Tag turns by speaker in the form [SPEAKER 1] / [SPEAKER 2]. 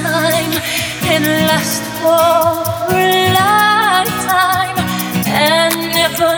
[SPEAKER 1] time can last for a lifetime and never